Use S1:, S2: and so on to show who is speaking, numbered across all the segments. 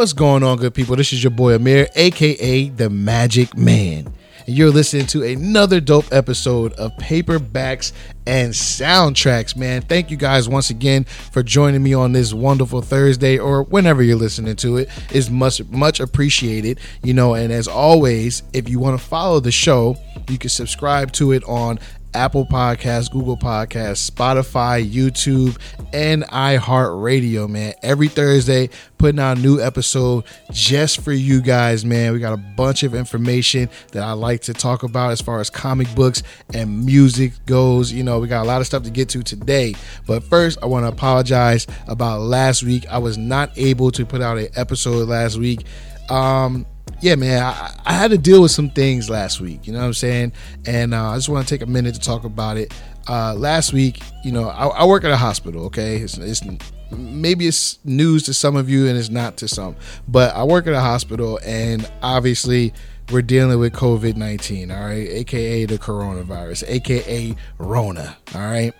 S1: What's going on, good people? This is your boy Amir, aka the Magic Man. You're listening to another dope episode of Paperbacks and Soundtracks, man. Thank you guys once again for joining me on this wonderful Thursday or whenever you're listening to it. it. Is much much appreciated. You know, and as always, if you want to follow the show, you can subscribe to it on Apple Podcasts, Google Podcasts, Spotify, YouTube, and iHeartRadio, man. Every Thursday, putting out a new episode just for you guys, man. We got a bunch of information that I like to talk about as far as comic books and music goes. You know, we got a lot of stuff to get to today. But first, I want to apologize about last week. I was not able to put out an episode last week. Um, yeah, man, I, I, had to deal with some things last week. You know what I'm saying? And uh, I just want to take a minute to talk about it. Uh, last week, you know, I, I, work at a hospital. Okay, it's, it's maybe it's news to some of you and it's not to some, but I work at a hospital, and obviously we're dealing with COVID 19. All right, aka the coronavirus, aka Rona. All right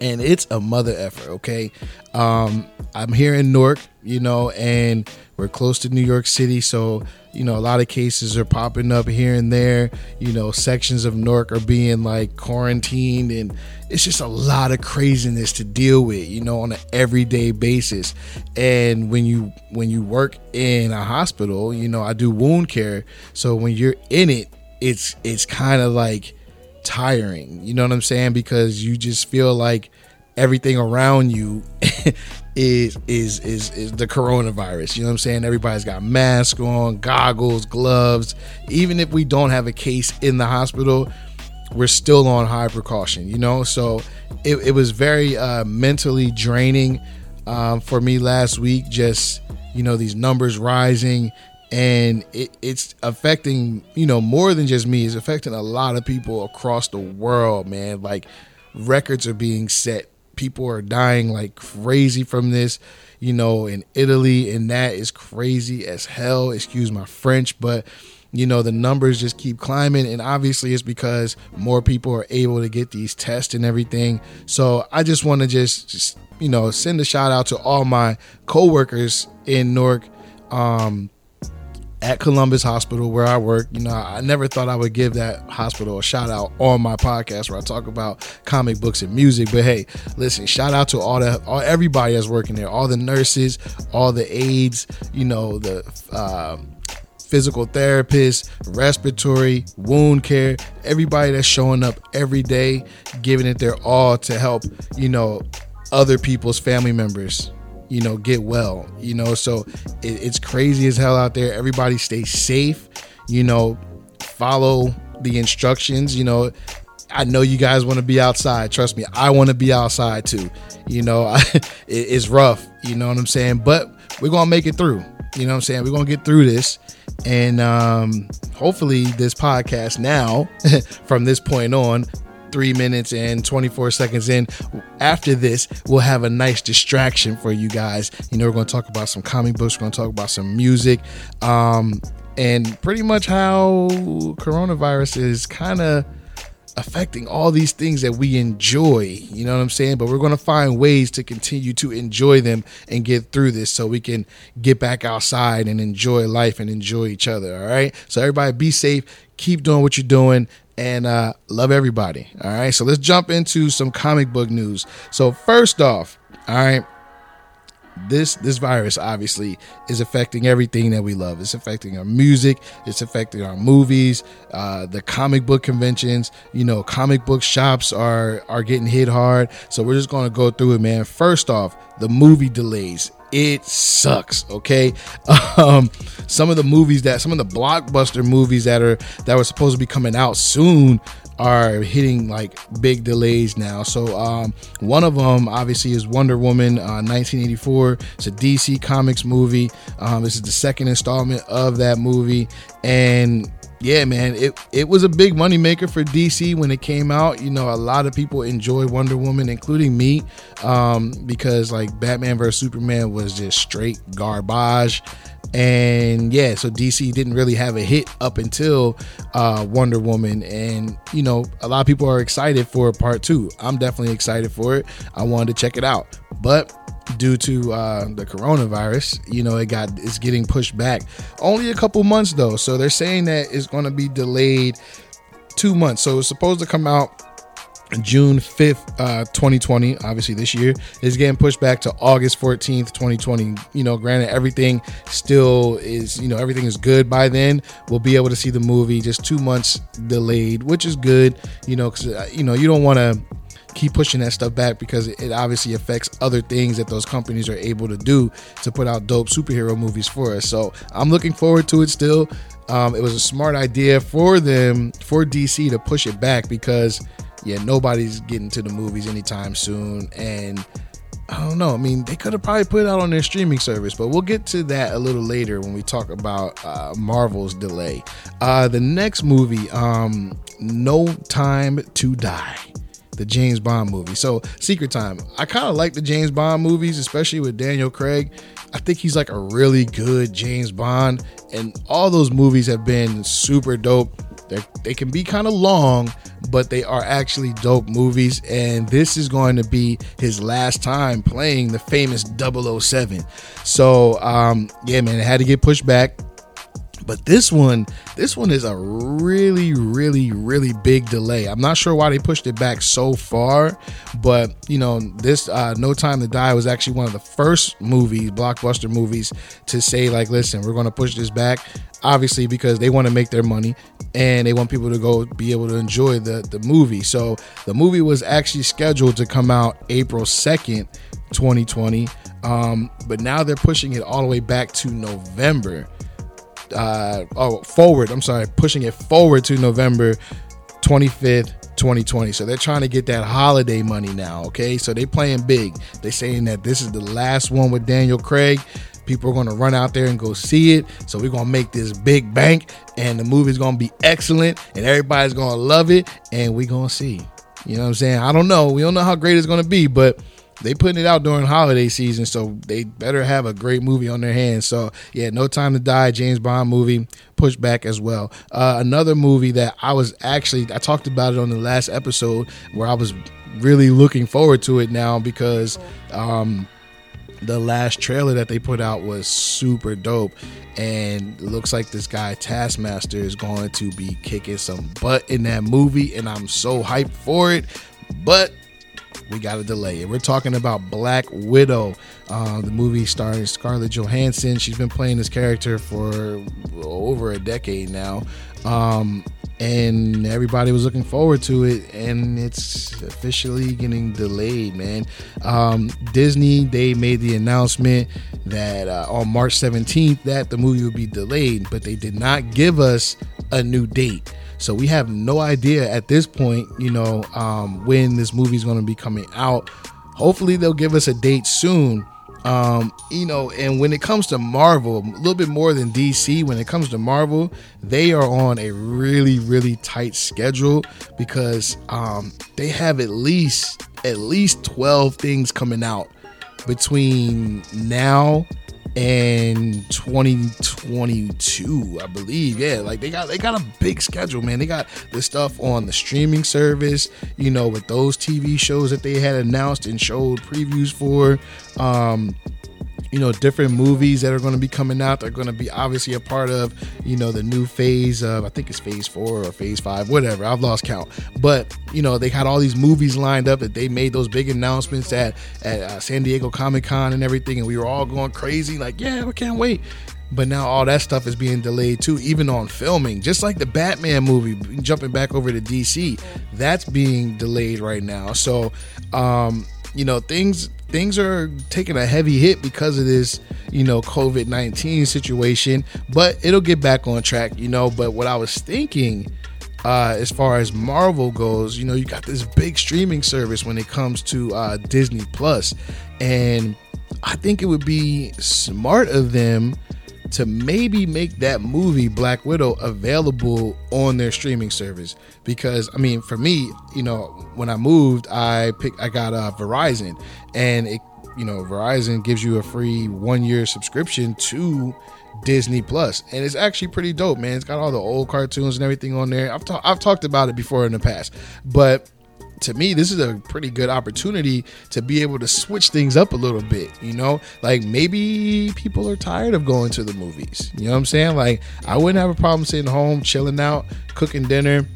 S1: and it's a mother effort. Okay, um, I'm here in Newark, you know, and we're close to New York City, so you know a lot of cases are popping up here and there. You know, sections of Newark are being like quarantined, and it's just a lot of craziness to deal with. You know, on an everyday basis. And when you when you work in a hospital, you know, I do wound care, so when you're in it, it's it's kind of like tiring. You know what I'm saying? Because you just feel like everything around you is is is is the coronavirus. You know what I'm saying? Everybody's got masks on, goggles, gloves. Even if we don't have a case in the hospital, we're still on high precaution. You know, so it, it was very uh, mentally draining um, for me last week. Just you know these numbers rising and it, it's affecting you know more than just me it's affecting a lot of people across the world man. Like records are being set. People are dying like crazy from this you know in italy and that is crazy as hell. Excuse my french but you know the numbers just keep climbing and obviously it's because more people are able to get these tests and everything. So i just want to just, just you know send a shout out to all my coworkers in newark. Um at Columbus Hospital where I work. You know, I never thought I would give that hospital a shout out on my podcast where I talk about comic books and music. But hey, listen, shout out to all the all everybody that's working there, all the nurses, all the aides, you know, the uh, physical therapists, respiratory, wound care, everybody that's showing up every day, giving it their all to help, you know, other people's family members you know, get well. You know, so it, it's crazy as hell out there. Everybody stay safe. You know, follow the instructions. You know, I know you guys want to be outside. Trust me, I want to be outside too. You know, I, it, it's rough. You know what I'm saying? But we're gonna make it through. You know what I'm saying? We're gonna get through this, and um, hopefully, this podcast now, from this point on, three minutes and 24 seconds in. After this, we'll have a nice distraction for you guys. You know, we're going to talk about some comic books, we're going to talk about some music, um, and pretty much how coronavirus is kind of affecting all these things that we enjoy. You know what I'm saying? But we're going to find ways to continue to enjoy them and get through this so we can get back outside and enjoy life and enjoy each other. All right. So, everybody be safe. Keep doing what you're doing and uh, love everybody. All right, so let's jump into some comic book news. So first off, all right, this this virus obviously is affecting everything that we love. It's affecting our music. It's affecting our movies. Uh, the comic book conventions. You know, comic book shops are are getting hit hard. So we're just going to go through it, man. First off, the movie delays it sucks okay? Um some of the movies that some of the blockbuster movies that are that were supposed to be coming out soon are hitting like big delays now. So um one of them obviously is wonder woman uh, 1984 it's a dc comics movie. Um this is the second installment of that movie. And yeah, man, it it was a big money maker for DC when it came out. You know, a lot of people enjoy Wonder Woman, including me, um, because like Batman vs Superman was just straight garbage. And yeah, so DC didn't really have a hit up until uh, Wonder Woman, and you know a lot of people are excited for part two. I'm definitely excited for it. I wanted to check it out, but due to uh, the coronavirus, you know, it got it's getting pushed back only a couple months though. So they're saying that it's going to be delayed two months. So it's supposed to come out June 5th, uh, 2020, obviously this year, is getting pushed back to August 14th, 2020. You know, granted, everything still is, you know, everything is good by then. We'll be able to see the movie just two months delayed, which is good, you know, because, you know, you don't want to keep pushing that stuff back because it obviously affects other things that those companies are able to do to put out dope superhero movies for us. So I'm looking forward to it still. Um, it was a smart idea for them, for DC to push it back because, yeah, nobody's getting to the movies anytime soon. And I don't know. I mean, they could have probably put it out on their streaming service, but we'll get to that a little later when we talk about uh, Marvel's delay. Uh, the next movie, um, No Time to Die the James Bond movie. So, Secret Time. I kind of like the James Bond movies, especially with Daniel Craig. I think he's like a really good James Bond, and all those movies have been super dope. They're, they can be kind of long, but they are actually dope movies. And this is going to be his last time playing the famous 007. So, um, yeah, man, it had to get pushed back. But this one, this one is a really, really, really big delay. I'm not sure why they pushed it back so far, but you know, this uh, No Time to Die was actually one of the first movies, blockbuster movies, to say like, listen, we're going to push this back. Obviously, because they want to make their money and they want people to go be able to enjoy the the movie. So the movie was actually scheduled to come out April 2nd, 2020. Um, but now they're pushing it all the way back to November uh, oh forward. I'm sorry, pushing it forward to November 25th. 2020 so they're trying to get that holiday money now okay? So they playing big. They saying that this is the last one with daniel craig. People are going to run out there and go see it. So we're going to make this big bank and the movie's going to be excellent and everybody's going to love it and we're going to see. You know what i'm saying? I don't know. We don't know how great it's going to be but they putting it out during holiday season, so they better have a great movie on their hands. So yeah, No Time to Die, James Bond movie, pushed back as well. Uh, another movie that I was actually I talked about it on the last episode where I was really looking forward to it now because um, the last trailer that they put out was super dope and looks like this guy taskmaster is going to be kicking some butt in that movie and i'm so hyped for it but we got a delay. And we're talking about Black Widow, uh, the movie starring Scarlett Johansson. She's been playing this character for over a decade now. Um, and everybody was looking forward to it, and it's officially getting delayed, man. Um, Disney they made the announcement that uh, on March 17th that the movie would be delayed, but they did not give us a new date. So we have no idea at this point, you know, um, when this movie is going to be coming out. Hopefully, they'll give us a date soon. Um, you know, and when it comes to Marvel, a little bit more than DC, when it comes to Marvel, they are on a really, really tight schedule because um, they have at least at least 12 things coming out between now and 2022 i believe. Yeah like they got they got a big schedule man. They got this stuff on the streaming service you know with those tv shows that they had announced and showed previews for. Um you know different movies that are going to be coming out. They're going to be obviously a part of you know the new phase of i think it's phase four or phase five whatever. I've lost count. But you know they had all these movies lined up that they made those big announcements at at uh, san diego comic-con and everything. And we were all going crazy like yeah we can't wait. But now all that stuff is being delayed too even on filming. Just like the batman movie jumping back over to dc that's being delayed right now. So um you know things things are taking a heavy hit because of this you know covid-19 situation but it'll get back on track you know. But what i was thinking uh, as far as Marvel goes, you know, you got this big streaming service when it comes to uh, Disney Plus, and I think it would be smart of them to maybe make that movie Black Widow available on their streaming service because I mean for me you know when I moved I picked I got uh, Verizon and it you know, Verizon gives you a free one year subscription to Disney Plus, and it's actually pretty dope, man. It's got all the old cartoons and everything on there. I've ta- I've talked about it before in the past, but to me, this is a pretty good opportunity to be able to switch things up a little bit. You know, like maybe people are tired of going to the movies. You know what I'm saying? Like, I wouldn't have a problem sitting home, chilling out, cooking dinner,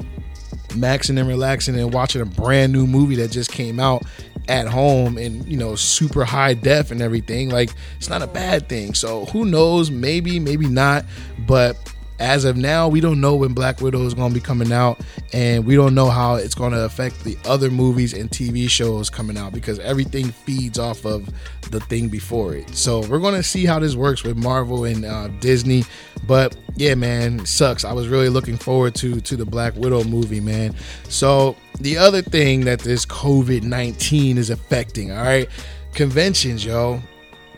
S1: maxing and relaxing, and watching a brand new movie that just came out at home and you know super high def and everything like it's not a bad thing so who knows maybe maybe not but as of now, we don't know when Black Widow is going to be coming out, and we don't know how it's going to affect the other movies and TV shows coming out because everything feeds off of the thing before it. So we're going to see how this works with Marvel and uh, Disney. But yeah, man, sucks. I was really looking forward to to the Black Widow movie, man. So the other thing that this COVID nineteen is affecting, all right, conventions, yo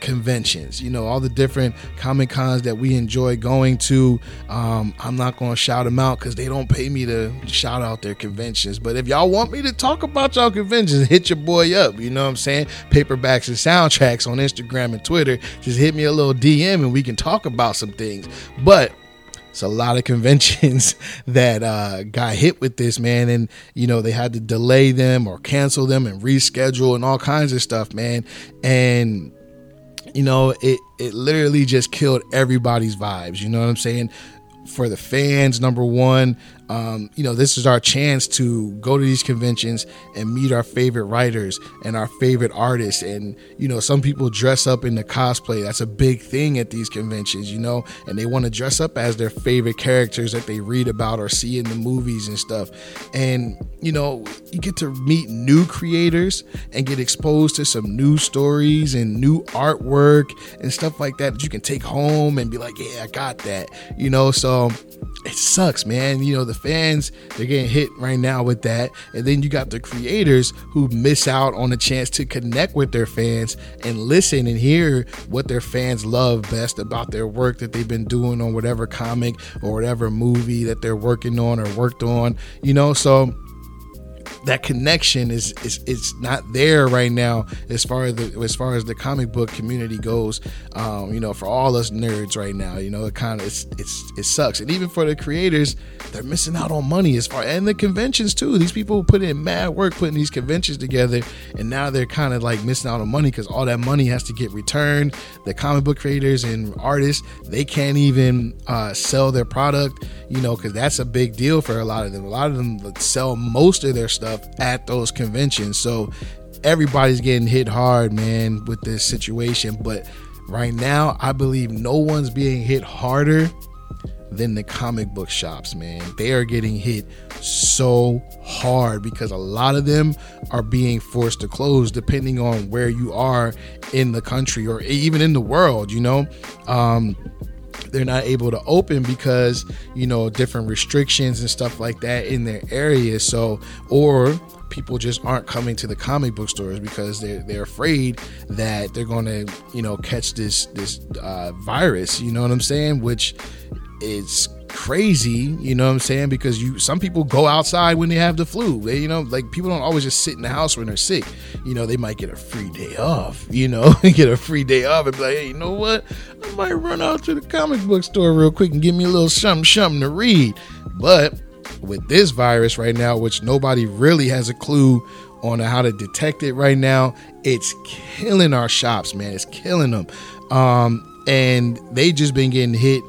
S1: conventions you know all the different comic cons that we enjoy going to um, i'm not going to shout them out because they don't pay me to shout out their conventions. But if y'all want me to talk about y'all conventions hit your boy up you know what i'm saying? Paperbacks and soundtracks on instagram and twitter. Just hit me a little dm and we can talk about some things. But it's a lot of conventions that uh, got hit with this man. And you know they had to delay them or cancel them and reschedule and all kinds of stuff man. And you know, it it literally just killed everybody's vibes. You know what I'm saying? For the fans, number one, um, you know, this is our chance to go to these conventions and meet our favorite writers and our favorite artists. And, you know, some people dress up in the cosplay. That's a big thing at these conventions, you know, and they want to dress up as their favorite characters that they read about or see in the movies and stuff. And, you know, you get to meet new creators and get exposed to some new stories and new artwork and stuff like that that you can take home and be like, yeah, I got that, you know, so it sucks, man. You know, the fans, they're getting hit right now with that. And then you got the creators who miss out on a chance to connect with their fans and listen and hear what their fans love best about their work that they've been doing on whatever comic or whatever movie that they're working on or worked on, you know. So, that connection is is it's not there right now as far as the as far as the comic book community goes. Um, you know, for all us nerds right now, you know, it kind of it's it's it sucks, and even for the creators, they're missing out on money as far and the conventions too. These people put in mad work putting these conventions together, and now they're kind of like missing out on money because all that money has to get returned. The comic book creators and artists they can't even uh, sell their product, you know, because that's a big deal for a lot of them. A lot of them sell most of their stuff at those conventions. So everybody's getting hit hard, man, with this situation. But right now, I believe no one's being hit harder than the comic book shops, man. They are getting hit so hard because a lot of them are being forced to close depending on where you are in the country or even in the world, you know. Um, they're not able to open because you know different restrictions and stuff like that in their area. So or people just aren't coming to the comic book stores because they're they're afraid that they're going to you know catch this this uh, virus you know what i'm saying? Which is crazy you know what i'm saying? Because you some people go outside when they have the flu. They, you know like people don't always just sit in the house when they're sick. You know they might get a free day off you know? Get a free day off and be like hey you know what? I might run out to the comic book store real quick and give me a little something something to read. But with this virus right now which nobody really has a clue on how to detect it right now it's killing our shops man. It's killing them um and they just been getting hit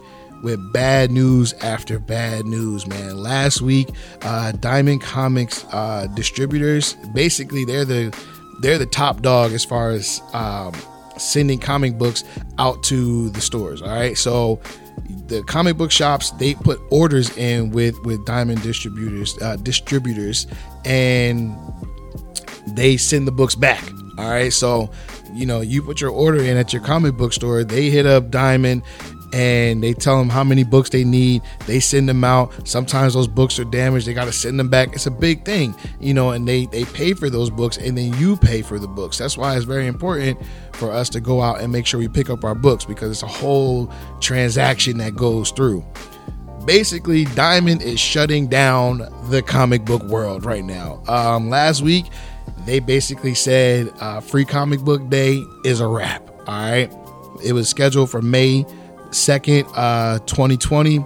S1: with bad news after bad news, man. Last week, uh, Diamond Comics uh, distributors basically they're the they're the top dog as far as um, sending comic books out to the stores. All right, so the comic book shops they put orders in with with Diamond distributors uh, distributors and they send the books back. All right, so you know you put your order in at your comic book store, they hit up Diamond and they tell them how many books they need. They send them out. Sometimes those books are damaged. They got to send them back. It's a big thing, you know, and they they pay for those books and then you pay for the books. That's why it's very important for us to go out and make sure we pick up our books because it's a whole transaction that goes through. Basically, Diamond is shutting down the comic book world right now. Um, last week, they basically said uh, Free Comic Book Day is a wrap. All right, it was scheduled for May second, uh, 2020.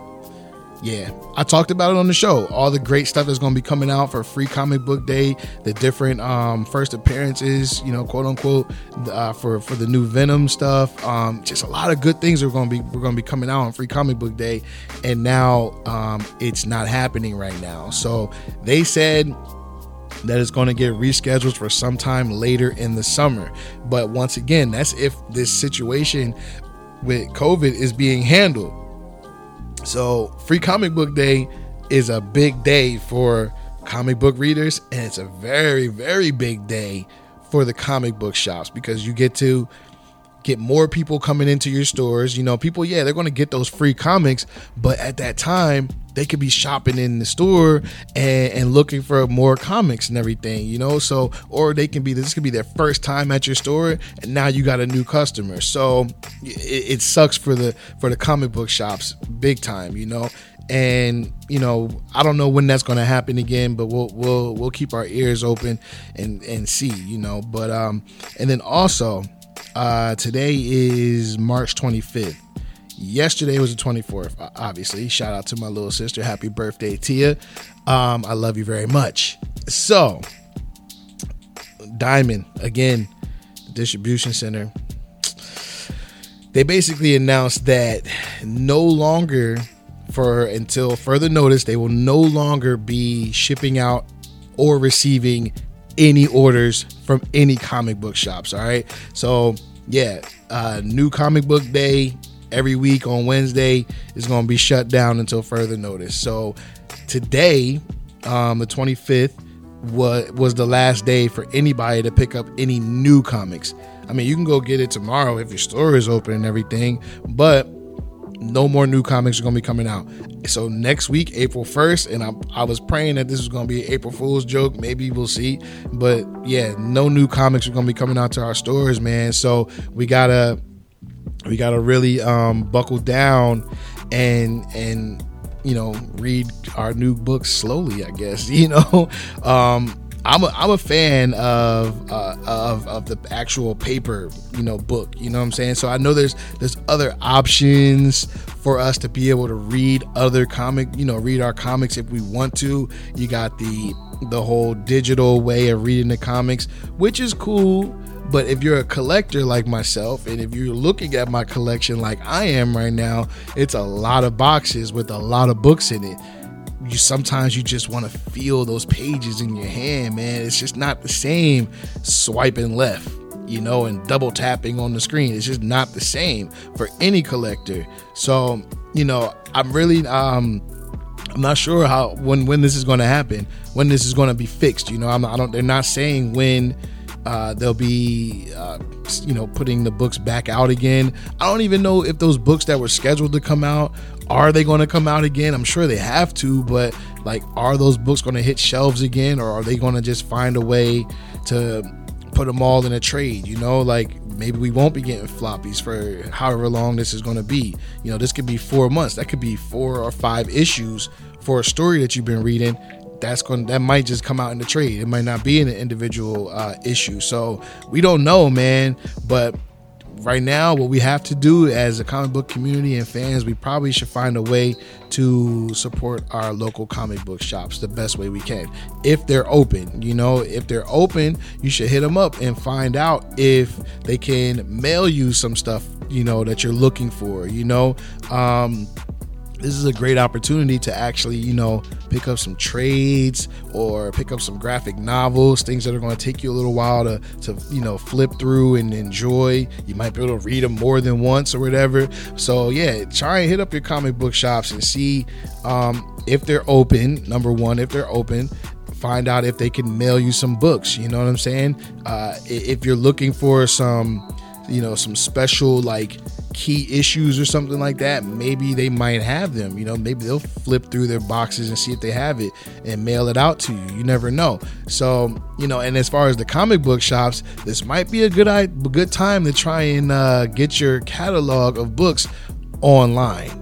S1: Yeah, I talked about it on the show. All the great stuff that's going to be coming out for Free Comic Book Day, the different um, first appearances, you know, quote unquote, uh, for for the new Venom stuff. Um, just a lot of good things are going to be we're going to be coming out on Free Comic Book Day, and now um, it's not happening right now. So they said that it's going to get rescheduled for sometime later in the summer. But once again, that's if this situation with COVID is being handled. So, Free Comic Book Day is a big day for comic book readers, and it's a very, very big day for the comic book shops because you get to get more people coming into your stores. You know, people, yeah, they're going to get those free comics, but at that time, they could be shopping in the store and, and looking for more comics and everything, you know. So, or they can be this could be their first time at your store, and now you got a new customer. So, it, it sucks for the for the comic book shops, big time, you know. And you know, I don't know when that's going to happen again, but we'll we'll we'll keep our ears open and and see, you know. But um, and then also, uh, today is March 25th yesterday was the 24th obviously. Shout out to my little sister. Happy birthday tia. Um, i love you very much. So diamond again distribution center. They basically announced that no longer for until further notice they will no longer be shipping out or receiving any orders from any comic book shops all right? So yeah uh, new comic book day every week on Wednesday is going to be shut down until further notice. So today, um, the 25th, was was the last day for anybody to pick up any new comics. I mean, you can go get it tomorrow if your store is open and everything, but no more new comics are going to be coming out. So next week, April 1st, and I, I was praying that this was going to be an April Fool's joke. Maybe we'll see. But yeah, no new comics are going to be coming out to our stores, man. So we got to we got to really um, buckle down and and you know read our new books slowly i guess you know um, I'm a, I'm a fan of, uh, of of the actual paper, you know, book. You know what I'm saying? So I know there's there's other options for us to be able to read other comic, you know, read our comics if we want to. You got the the whole digital way of reading the comics, which is cool. But if you're a collector like myself, and if you're looking at my collection like I am right now, it's a lot of boxes with a lot of books in it. You sometimes you just want to feel those pages in your hand, man. It's just not the same swiping left, you know, and double tapping on the screen. It's just not the same for any collector. So, you know, I'm really um I'm not sure how when when this is going to happen, when this is going to be fixed. You know, I'm I don't. They're not saying when uh, they'll be, uh, you know, putting the books back out again. I don't even know if those books that were scheduled to come out are they going to come out again. I'm sure they have to, but like, are those books going to hit shelves again, or are they going to just find a way to put them all in a trade? You know, like maybe we won't be getting floppies for however long this is going to be. You know, this could be four months. That could be four or five issues for a story that you've been reading that's going that might just come out in the trade. It might not be an individual uh, issue. So we don't know, man. But right now, what we have to do as a comic book community and fans, we probably should find a way to support our local comic book shops the best way we can. If they're open, you know, if they're open, you should hit them up and find out if they can mail you some stuff, you know, that you're looking for, you know. Um, this is a great opportunity to actually, you know, pick up some trades or pick up some graphic novels, things that are going to take you a little while to, to you know, flip through and enjoy. You might be able to read them more than once or whatever. So, yeah, try and hit up your comic book shops and see um, if they're open. Number one, if they're open find out if they can mail you some books. You know what I'm saying? Uh, if you're looking for some, you know, some special like key issues or something like that, maybe they might have them. You know, maybe they'll flip through their boxes and see if they have it and mail it out to you. You never know. So, you know, and as far as the comic book shops, this might be a good a good time to try and uh, get your catalog of books online.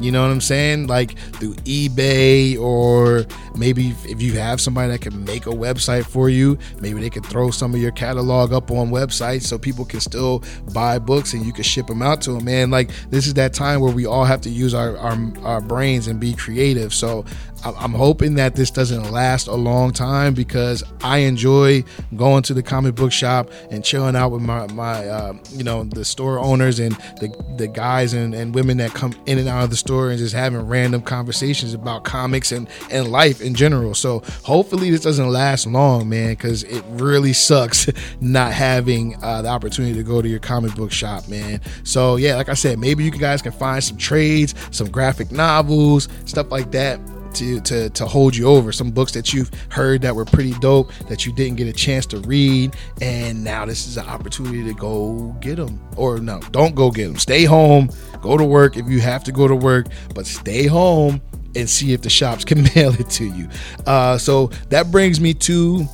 S1: You know what I'm saying? Like through eBay or maybe if- you have somebody that can make a website for you, maybe they could throw some of your catalog up on websites so people can still buy books and you can ship them out to them. Man, like this is that time where we all have to use our our, our brains and be creative. So I'm I'm hoping that this doesn't last a long time because I enjoy going to the comic book shop and chilling out with my my uh, you know the store owners and the the guys and, and women that come in and out of the store and just having random conversations about comics and and life in general. So hopefully this doesn't last long, man, because it really sucks not having uh, the opportunity to go to your comic book shop, man. So yeah, like I said, maybe you guys can find some trades, some graphic novels, stuff like that to, to to hold you over. Some books that you've heard that were pretty dope that you didn't get a chance to read and now this is an opportunity to go get them or no don't go get them stay home. Go to work if you have to go to work but stay home and see if the shops can mail it to you uh, so that brings me to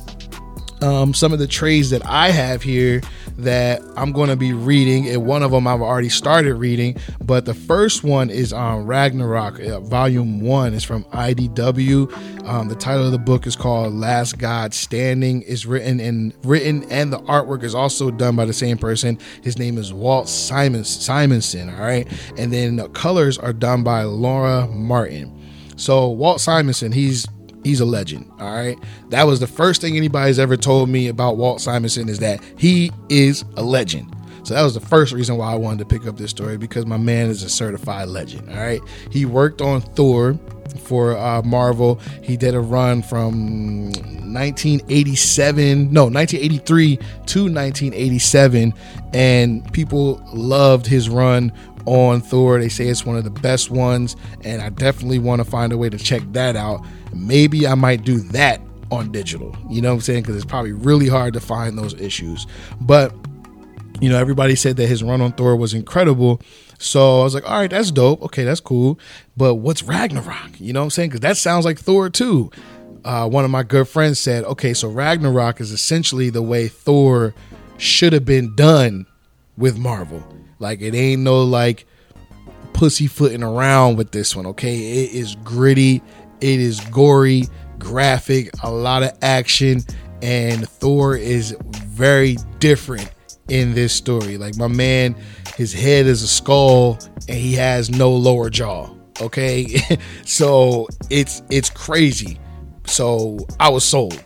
S1: um, some of the trades that I have here that I'm going to be reading, and one of them I've already started reading. But the first one is on Ragnarok, uh, Volume One. is from IDW. Um, the title of the book is called "Last God Standing." is written and written, and the artwork is also done by the same person. His name is Walt Simons Simonson. All right, and then the colors are done by Laura Martin. So Walt Simonson, he's he's a legend. All right. That was the first thing anybody's ever told me about Walt Simonson is that he is a legend. So that was the first reason why I wanted to pick up this story because my man is a certified legend. All right. He worked on Thor for uh, Marvel. He did a run from 1987, no, 1983 to 1987, and people loved his run on Thor. They say it's one of the best ones, and I definitely want to find a way to check that out. Maybe I might do that on digital. You know what I'm saying? Because it's probably really hard to find those issues. But you know, everybody said that his run on Thor was incredible. So I was like, all right, that's dope. Okay, that's cool. But what's Ragnarok? You know what I'm saying? Because that sounds like Thor too. Uh, one of my good friends said, okay, so Ragnarok is essentially the way Thor should have been done with Marvel. Like, it ain't no like pussyfooting around with this one, okay? It is gritty, it is gory, graphic, a lot of action, and Thor is very different in this story. Like my man, his head is a skull and he has no lower jaw. Okay, so it's it's crazy. So I was sold.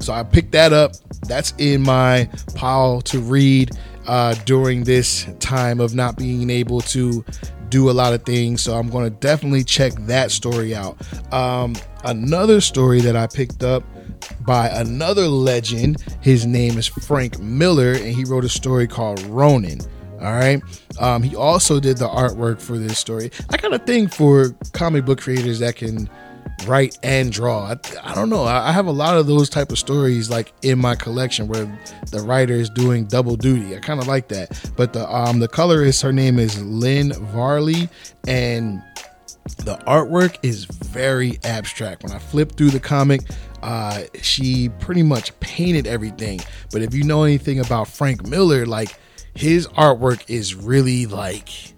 S1: So I picked that up. That's in my pile to read uh, during this time of not being able to do a lot of things. So I'm going to definitely check that story out. Um, another story that I picked up by another legend. His name is Frank Miller, and he wrote a story called Ronin. All right. Um, he also did the artwork for this story. I got a thing for comic book creators that can write and draw. I, I don't know. I, I have a lot of those type of stories like in my collection where the writer is doing double duty. I kind of like that. But the um the colorist, her name is Lynn Varley, and the artwork is very abstract. When I flip through the comic, uh, she pretty much painted everything. But if you know anything about Frank Miller, like his artwork is really like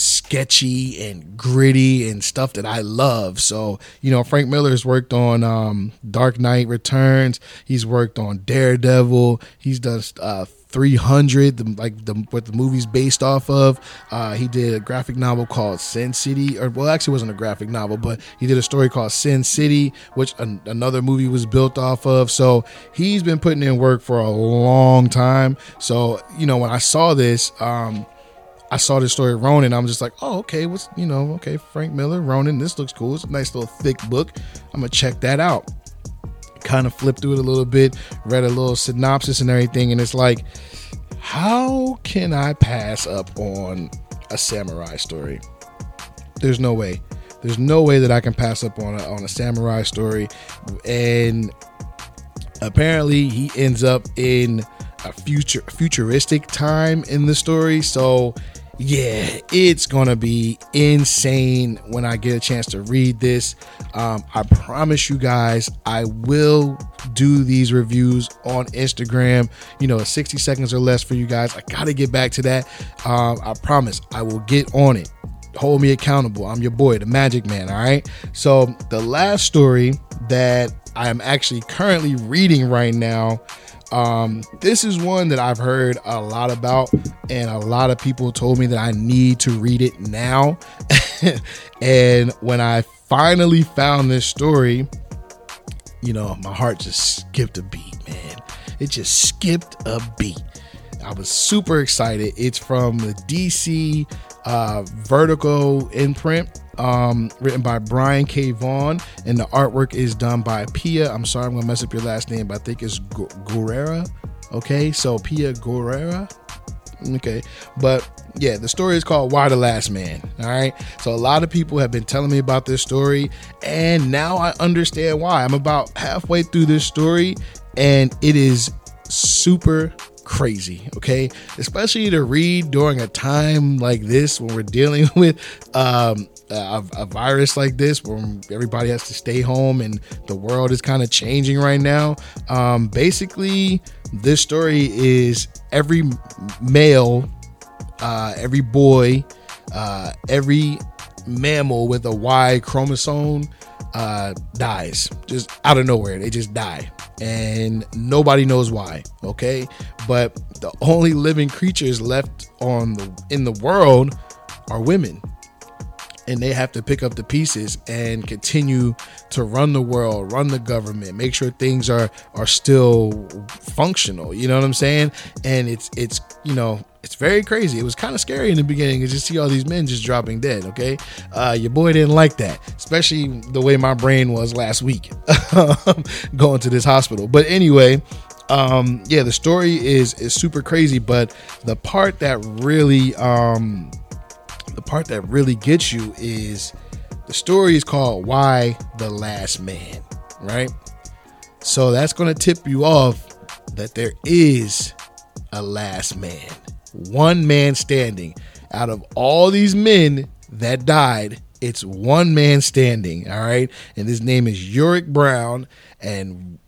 S1: sketchy and gritty and stuff that I love. So, you know, Frank Miller's worked on um, Dark Knight Returns. He's worked on Daredevil. He's done uh, 300, the, like the, what the movie's based off of. Uh, he did a graphic novel called Sin City, or well, actually, wasn't a graphic novel, but he did a story called Sin City, which an, another movie was built off of. So he's been putting in work for a long time. So, you know, when I saw this, um, I saw this story Ronin. I'm just like, oh, okay, what's you know, okay, Frank Miller, Ronin. This looks cool. It's a nice little thick book. I'm gonna check that out. Kind of flipped through it a little bit, read a little synopsis and everything, and it's like, how can I pass up on a samurai story? There's no way. There's no way that I can pass up on a, on a samurai story, and apparently he ends up in a future futuristic time in the story so yeah it's gonna be insane when i get a chance to read this. Um, i promise you guys i will do these reviews on instagram you know 60 seconds or less for you guys. I gotta get back to that. Um, i promise i will get on it. Hold me accountable. I'm your boy the magic man all right? So the last story that I'm actually currently reading right now. Um, this is one that I've heard a lot about, and a lot of people told me that I need to read it now. and when I finally found this story, you know, my heart just skipped a beat, man. It just skipped a beat. I was super excited. It's from the DC uh, Vertigo imprint, um, written by Brian K. Vaughan, and the artwork is done by Pia. I'm sorry, I'm gonna mess up your last name, but I think it's Guerrera. Okay, so Pia Guerrera. Okay, but yeah, the story is called Y the Last Man. All right, so a lot of people have been telling me about this story, and now I understand why. I'm about halfway through this story, and it is super crazy okay? Especially to read during a time like this when we're dealing with um, a, a, virus like this where everybody has to stay home and the world is kind of changing right now. Um, basically this story is every male uh, every boy uh, every mammal with a y chromosome uh, dies just out of nowhere they just die and nobody knows why okay but the only living creatures left on the in the world are women and they have to pick up the pieces and continue to run the world, run the government, make sure things are are still functional. You know what I'm saying? And it's it's you know it's very crazy. It was kind of scary in the beginning to just see all these men just dropping dead. Okay, uh, your boy didn't like that, especially the way my brain was last week going to this hospital. But anyway, um, yeah, the story is is super crazy, but the part that really um, the part that really gets you is the story is called Y the Last Man, right? So that's going to tip you off that there is a last man, one man standing. Out of all these men that died, it's one man standing, all right? And his name is Yorick Brown. And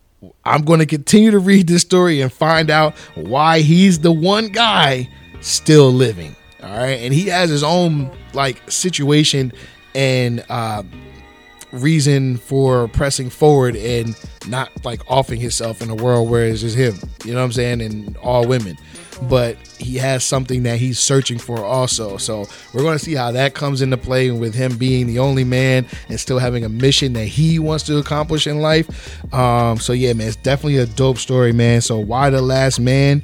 S1: I'm going to continue to read this story and find out why he's the one guy still living. All right. And he has his own like situation and uh, reason for pressing forward and not like offing himself in a world where it's just him, you know what I'm saying, and all women. But he has something that he's searching for also. So we're going to see how that comes into play with him being the only man and still having a mission that he wants to accomplish in life. Um, so yeah, man, it's definitely a dope story, man. So Y the last man?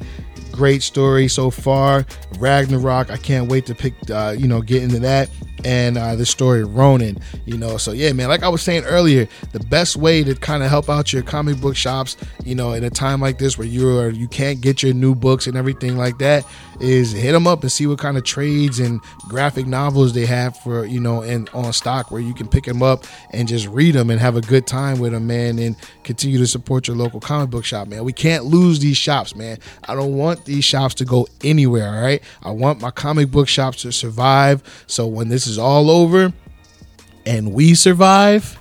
S1: Great story so far. Ragnarok, I can't wait to pick, uh, you know, get into that. And uh, the story Ronin, you know. So yeah, man. Like I was saying earlier, the best way to kind of help out your comic book shops, you know, in a time like this where you are you can't get your new books and everything like that, is hit them up and see what kind of trades and graphic novels they have for you know and on stock where you can pick them up and just read them and have a good time with them, man. And continue to support your local comic book shop, man. We can't lose these shops, man. I don't want these shops to go anywhere, all right? I want my comic book shops to survive. So when this is all over and we survive,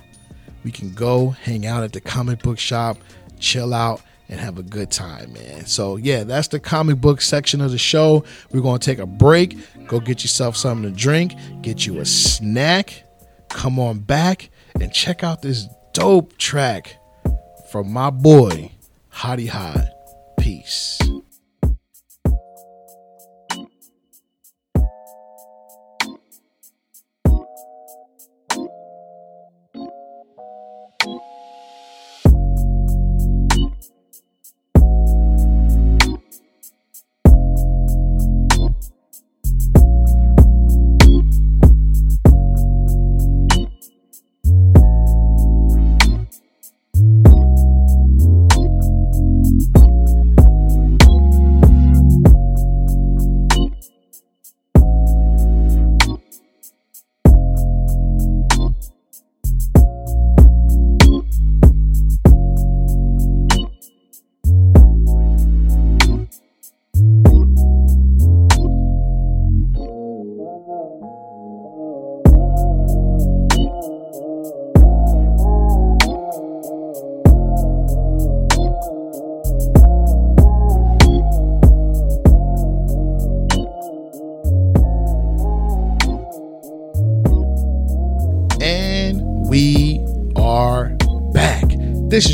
S1: we can go hang out at the comic book shop, chill out, and have a good time, man. So, yeah, that's the comic book section of the show. We're going to take a break, go get yourself something to drink, get you a snack, come on back, and check out this dope track from my boy, Hottie Hot. Peace.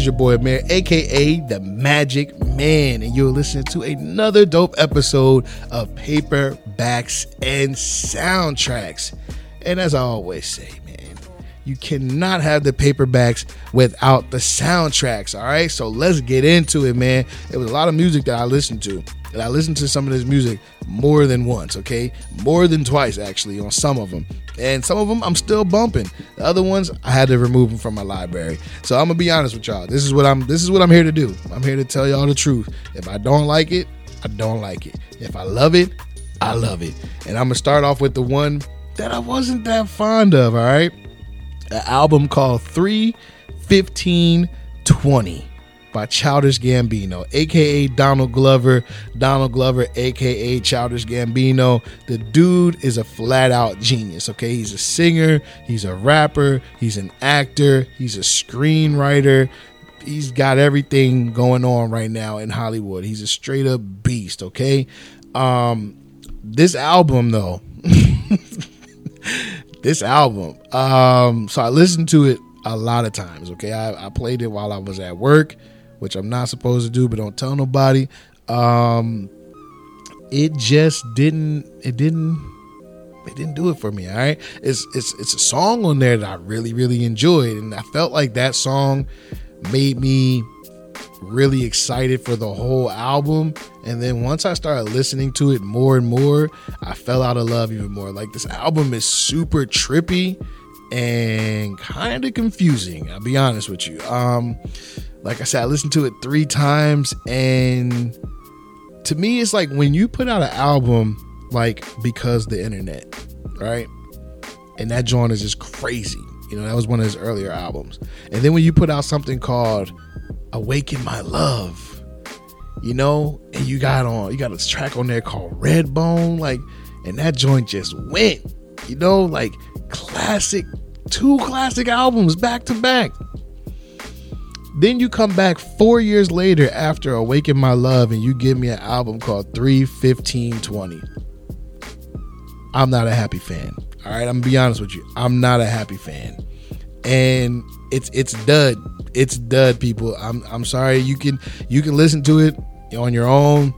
S1: Is your boy Amir, aka the Magic Man, and you're listening to another dope episode of Paperbacks and Soundtracks. And as I always say, you cannot have the paperbacks without the soundtracks. All right, so let's get into it, man. It was a lot of music that I listened to, and I listened to some of this music more than once. Okay, more than twice actually on some of them, and some of them I'm still bumping. The other ones I had to remove them from my library. So I'm gonna be honest with y'all. This is what I'm. This is what I'm here to do. I'm here to tell y'all the truth. If I don't like it, I don't like it. If I love it, I love it. And I'm gonna start off with the one that I wasn't that fond of. All right, an album called 31520 by Childish Gambino, aka Donald Glover. Donald Glover, aka Childish Gambino. The dude is a flat out genius, okay? He's a singer, he's a rapper, he's an actor, he's a screenwriter. He's got everything going on right now in Hollywood. He's a straight up beast, okay? Um this album though this album. Um, so I listened to it a lot of times. Okay, I, I played it while I was at work, which I'm not supposed to do, but don't tell nobody. Um, it just didn't. It didn't. It didn't do it for me. All right, it's it's it's a song on there that I really really enjoyed, and I felt like that song made me really excited for the whole album. And then once I started listening to it more and more, I fell out of love even more. Like this album is super trippy and kind of confusing. I'll be honest with you. Um, like I said, I listened to it three times, and to me, it's like when you put out an album, like because the internet, right? And that joint is just crazy. You know, that was one of his earlier albums. And then when you put out something called Awaken My Love, you know, and you got on you got a track on there called Redbone, like, and that joint just went, you know, like classic, two classic albums back to back. Then you come back four years later after Awaken My Love and you give me an album called 31520. I'm not a happy fan. All right, I'm gonna be honest with you. I'm not a happy fan. And it's it's dud. It's dud, people. I'm I'm sorry. You can you can listen to it on your own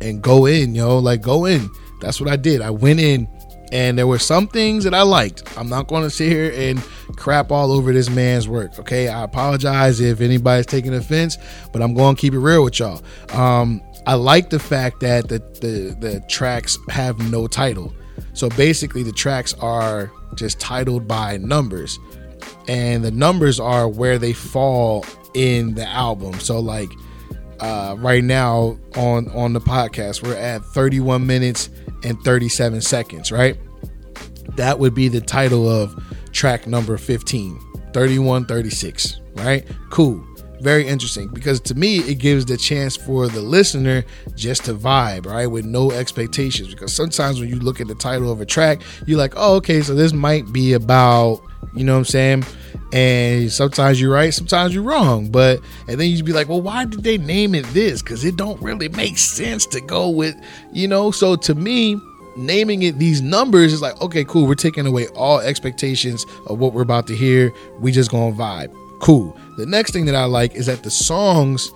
S1: and go in, yo. Like go in. That's what I did. I went in and there were some things that I liked. I'm not going to sit here and crap all over this man's work. Okay, I apologize if anybody's taking offense, but I'm going to keep it real with y'all. Um, I like the fact that the, the the tracks have no title. So basically, the tracks are just titled by numbers, and the numbers are where they fall in the album. So like uh, right now on on the podcast, we're at 31 minutes and 37 seconds. Right, that would be the title of track number 15, 31, 36. Right, cool very interesting because to me it gives the chance for the listener just to vibe right with no expectations because sometimes when you look at the title of a track you're like oh okay so this might be about you know what i'm saying? And sometimes you're right sometimes you're wrong. But and then you'd be like well why did they name it this? Because it don't really make sense to go with you know? So to me naming it these numbers is like okay cool we're taking away all expectations of what we're about to hear. We just gonna vibe. Cool. The next thing that I like is that the songs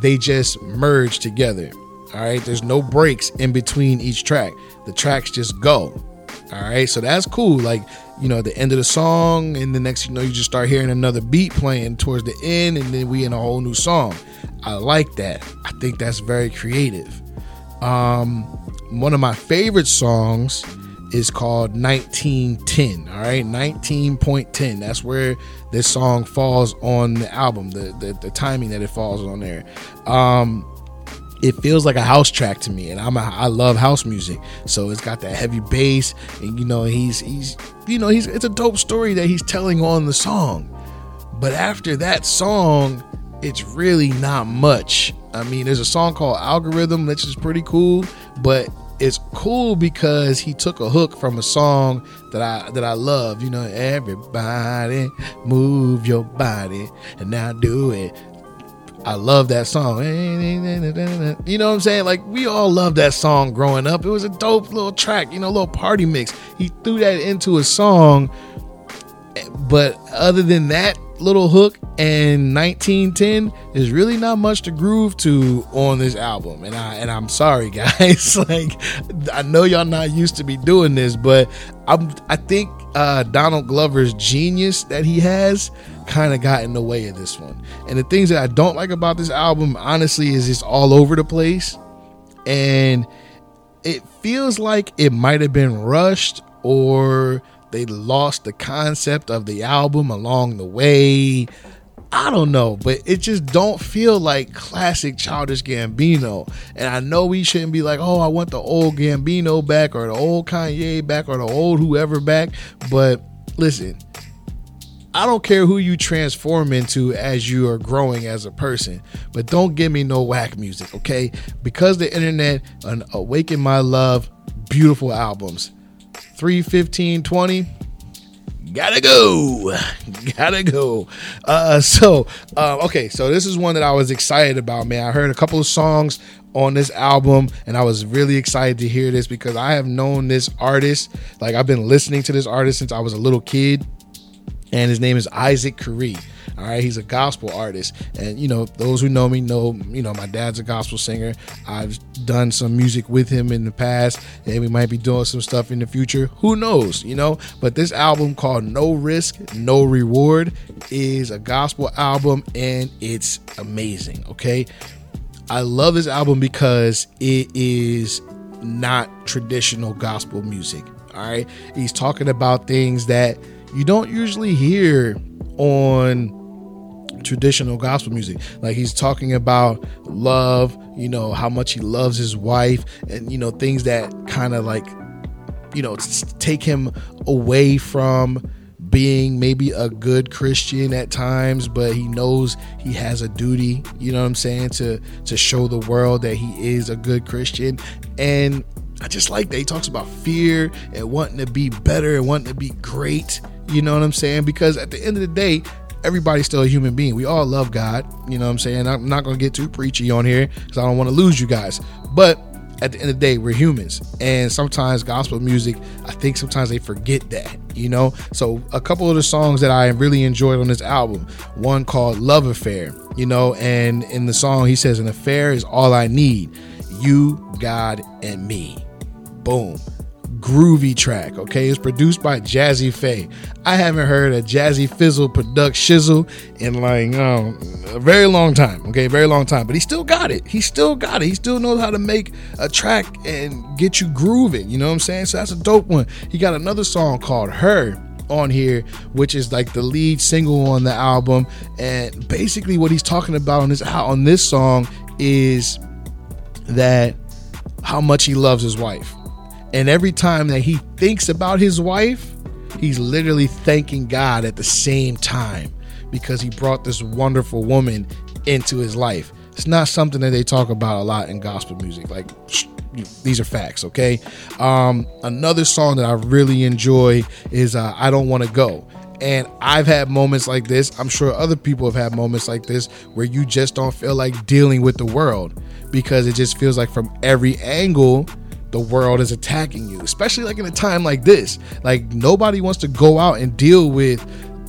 S1: they just merge together. All right, there's no breaks in between each track. The tracks just go. All right, so that's cool. Like, you know, the end of the song, and the next you know, you just start hearing another beat playing towards the end, and then we in a whole new song. I like that. I think that's very creative. Um, one of my favorite songs is called 1910. All right, 19.10. That's where this song falls on the album. The the, the timing that it falls on there. Um, it feels like a house track to me, and I'm a, I love house music. So it's got that heavy bass, and you know he's he's you know he's it's a dope story that he's telling on the song. But after that song, it's really not much. I mean, there's a song called Algorithm, which is pretty cool, but it's cool because he took a hook from a song that I that I love. You know, everybody move your body and now do it. I love that song. You know what I'm saying? Like we all love that song growing up. It was a dope little track, you know, little party mix. He threw that into a song, but other than that, little hook and 1910 there's really not much to groove to on this album and i and i'm sorry guys like i know y'all not used to be doing this but i'm i think uh donald glover's genius that he has kind of got in the way of this one and the things that i don't like about this album honestly is just all over the place and it feels like it might have been rushed or they lost the concept of the album along the way. I don't know, but it just don't feel like classic Childish Gambino. And I know we shouldn't be like, oh, I want the old Gambino back or the old Kanye back or the old whoever back. But listen, I don't care who you transform into as you are growing as a person, but don't give me no whack music, okay? Because the internet and Awaken My Love, beautiful albums. 3 15 20 gotta go gotta go uh so uh, okay so this is one that i was excited about man i heard a couple of songs on this album and i was really excited to hear this because i have known this artist like i've been listening to this artist since i was a little kid and his name is isaac Carree. All right, he's a gospel artist, and you know those who know me know you know my dad's a gospel singer. I've done some music with him in the past, and we might be doing some stuff in the future. Who knows, you know? But this album called No Risk, No Reward is a gospel album, and it's amazing. Okay, I love this album because it is not traditional gospel music. All right, he's talking about things that you don't usually hear on traditional gospel music. Like he's talking about love, you know, how much he loves his wife, and you know, things that kind of like, you know, take him away from being maybe a good Christian at times, but he knows he has a duty, you know what I'm saying, to to show the world that he is a good Christian. And I just like that he talks about fear and wanting to be better and wanting to be great. You know what I'm saying? Because at the end of the day, everybody's still a human being. We all love God. You know what I'm saying? I'm not going to get too preachy on here because I don't want to lose you guys. But at the end of the day, we're humans. And sometimes gospel music, I think sometimes they forget that, you know? So a couple of the songs that I really enjoyed on this album, one called Love Affair, you know, and in the song he says, An affair is all I need. You, God, and me. Boom groovy track. Okay, it's produced by Jazzy Pha. I haven't heard a Jazzy Fizzle product shizzle in like um, a very long time. Okay, very long time. But he still got it. He still got it. He still knows how to make a track and get you grooving. You know what I'm saying? So that's a dope one. He got another song called Her on here, which is like the lead single on the album. And basically, what he's talking about on this on this song is that how much he loves his wife and every time that he thinks about his wife, he's literally thanking God at the same time because he brought this wonderful woman into his life. It's not something that they talk about a lot in gospel music. Like, these are facts, okay? Um, another song that I really enjoy is uh, I Don't Want to Go. And I've had moments like this. I'm sure other people have had moments like this where you just don't feel like dealing with the world because it just feels like from every angle the world is attacking you, especially like in a time like this. Like nobody wants to go out and deal with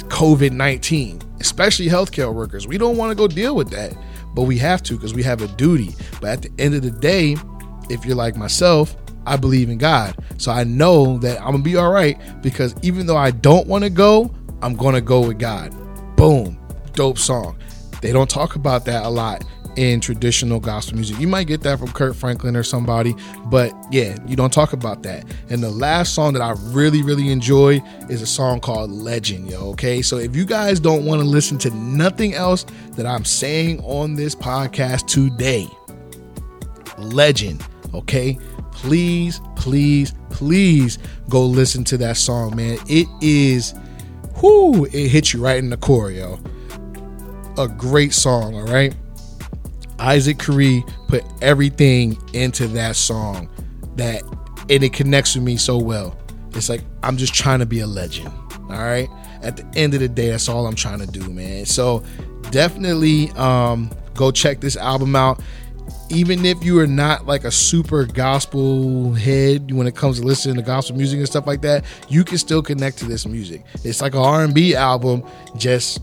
S1: COVID 19, especially healthcare workers. We don't want to go deal with that, but we have to because we have a duty. But at the end of the day, if you're like myself, I believe in God. So I know that I'm going to be all right because even though I don't want to go, I'm going to go with God. Boom. Dope song. They don't talk about that a lot in traditional gospel music. You might get that from Kirk Franklin or somebody, but yeah, you don't talk about that. And the last song that I really, really enjoy is a song called Legend, yo. Okay, so if you guys don't want to listen to nothing else that I'm saying on this podcast today, Legend, okay, please, please, please go listen to that song, man. It is, whoo, it hits you right in the core, yo. A great song, all right. Isaac Carree put everything into that song that and it connects with me so well. It's like I'm just trying to be a legend. All right. At the end of the day, that's all I'm trying to do, man. So definitely um, go check this album out. Even if you are not like a super gospel head when it comes to listening to gospel music and stuff like that, you can still connect to this music. It's like an R&B album, just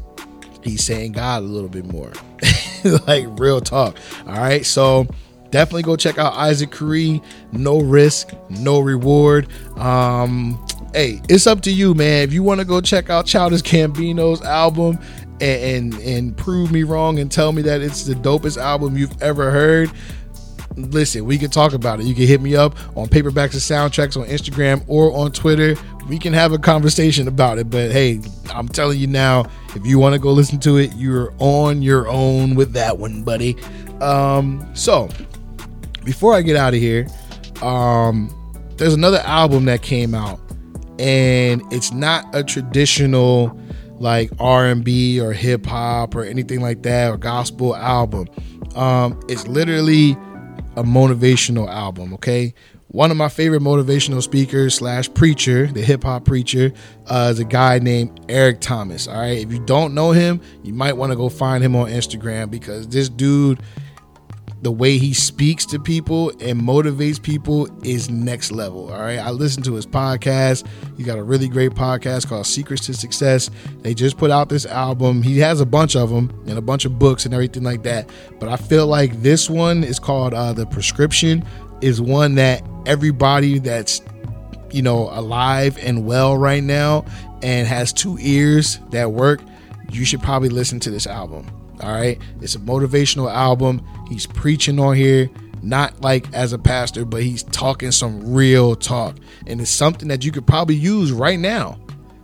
S1: he's saying God a little bit more. like real talk. All right. So definitely go check out Isaac Carree. No risk, no reward. Um, hey, it's up to you, man. If you want to go check out Childish Gambino's album and, and and prove me wrong and tell me that it's the dopest album you've ever heard, listen, we can talk about it. You can hit me up on paperbacks and soundtracks on Instagram or on Twitter. We can have a conversation about it. But hey, I'm telling you now, if you want to go listen to it, you're on your own with that one, buddy. Um, so before I get out of here, um, there's another album that came out, and it's not a traditional like R&B or hip hop or anything like that or gospel album. Um, it's literally a motivational album. Okay, one of my favorite motivational speakers slash preacher, the hip hop preacher, uh, is a guy named Eric Thomas. All right, if you don't know him, you might want to go find him on Instagram because this dude the way he speaks to people and motivates people is next level. All right. I listen to his podcast. He got a really great podcast called Secrets to Success. They just put out this album. He has a bunch of them and a bunch of books and everything like that. But I feel like this one is called uh, The Prescription, is one that everybody that's you know alive and well right now and has two ears that work you should probably listen to this album all right. It's a motivational album. He's preaching on here, not like as a pastor, but he's talking some real talk. And it's something that you could probably use right now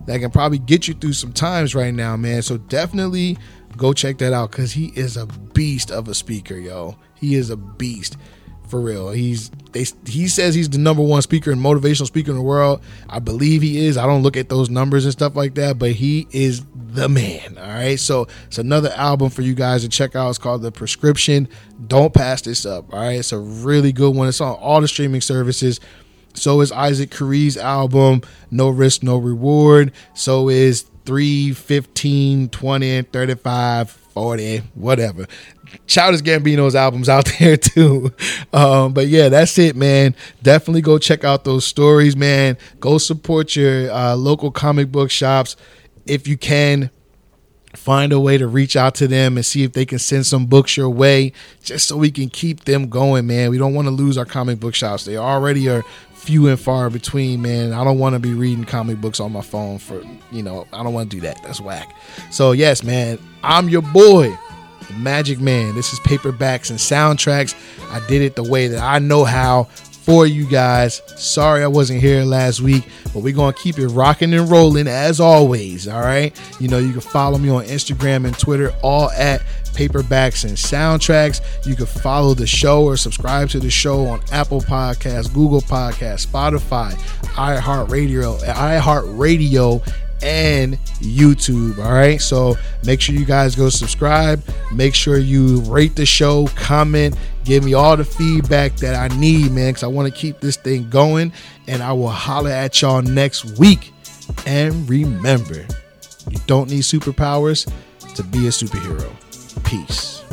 S1: that can probably get you through some times right now, man. So definitely go check that out because he is a beast of a speaker, yo. He is a beast for real. He's they he says he's the number one speaker and motivational speaker in the world. I believe he is. I don't look at those numbers and stuff like that, but he is the man. All right. So it's another album for you guys to check out. It's called The Prescription. Don't pass this up. All right. It's a really good one. It's on all the streaming services. So is Isaac Carree's album, No Risk, No Reward. So is 3, 15, 20, 35, 40, whatever. Childish Gambino's albums out there too. Um, but yeah, that's it, man. Definitely go check out those stories, man. Go support your uh, local comic book shops if you can find a way to reach out to them and see if they can send some books your way just so we can keep them going man we don't want to lose our comic book shops they already are few and far between man. I don't want to be reading comic books on my phone for you know i don't want to do that. That's whack. So yes man i'm your boy the magic man. This is paperbacks and soundtracks. I did it the way that i know how for you guys. Sorry I wasn't here last week, but we're going to keep it rocking and rolling as always. All right. You know, you can follow me on Instagram and Twitter, all at paperbacks and soundtracks. You can follow the show or subscribe to the show on Apple Podcasts, Google Podcasts, Spotify, iHeartRadio, iHeartRadio, and YouTube. All right. So make sure you guys go subscribe. Make sure you rate the show, comment, give me all the feedback that I need, man, because I want to keep this thing going. And I will holler at y'all next week. And remember, you don't need superpowers to be a superhero. Peace.